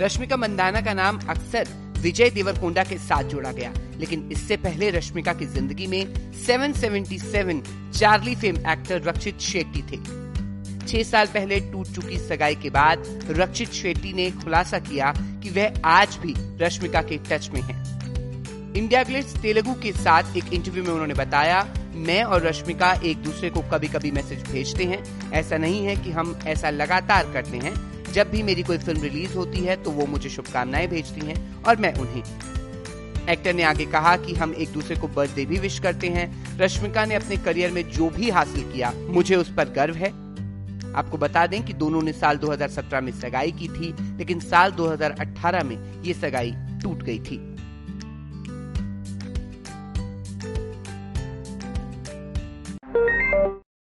रश्मिका मंदाना का नाम अक्सर विजय देवरकोंडा के साथ जोड़ा गया, लेकिन इससे पहले रश्मिका की ज़िंदगी में 777 Charlie fame actor Rakshit Shetty थे छह साल पहले टूट चुकी सगाई के बाद रक्षित शेट्टी ने खुलासा किया कि वह आज भी रश्मिका के टच में हैं। इंडिया ग्लिट्स तेलुगु के साथ एक इंटरव्यू में उन्होंने बताया, मैं और रश्मिका एक दूसरे को कभी कभी मैसेज भेजते हैं ऐसा नहीं है कि हम ऐसा लगातार करते हैं जब भी मेरी कोई फ़िल्म रिलीज़ होती है तो वो मुझे शुभकामनाएँ भेजती हैं और मैं उन्हें एक्टर ने आगे कहा कि हम एक दूसरे को बर्थडे भी विश करते हैं। रश्मिका ने अपने करियर में जो भी हासिल किया, मुझे उस पर गर्व है। आपको बता दें कि दोनों ने साल 2017 में सगाई की थी, लेकिन साल 2018 में ये सगाई टूट गई थी।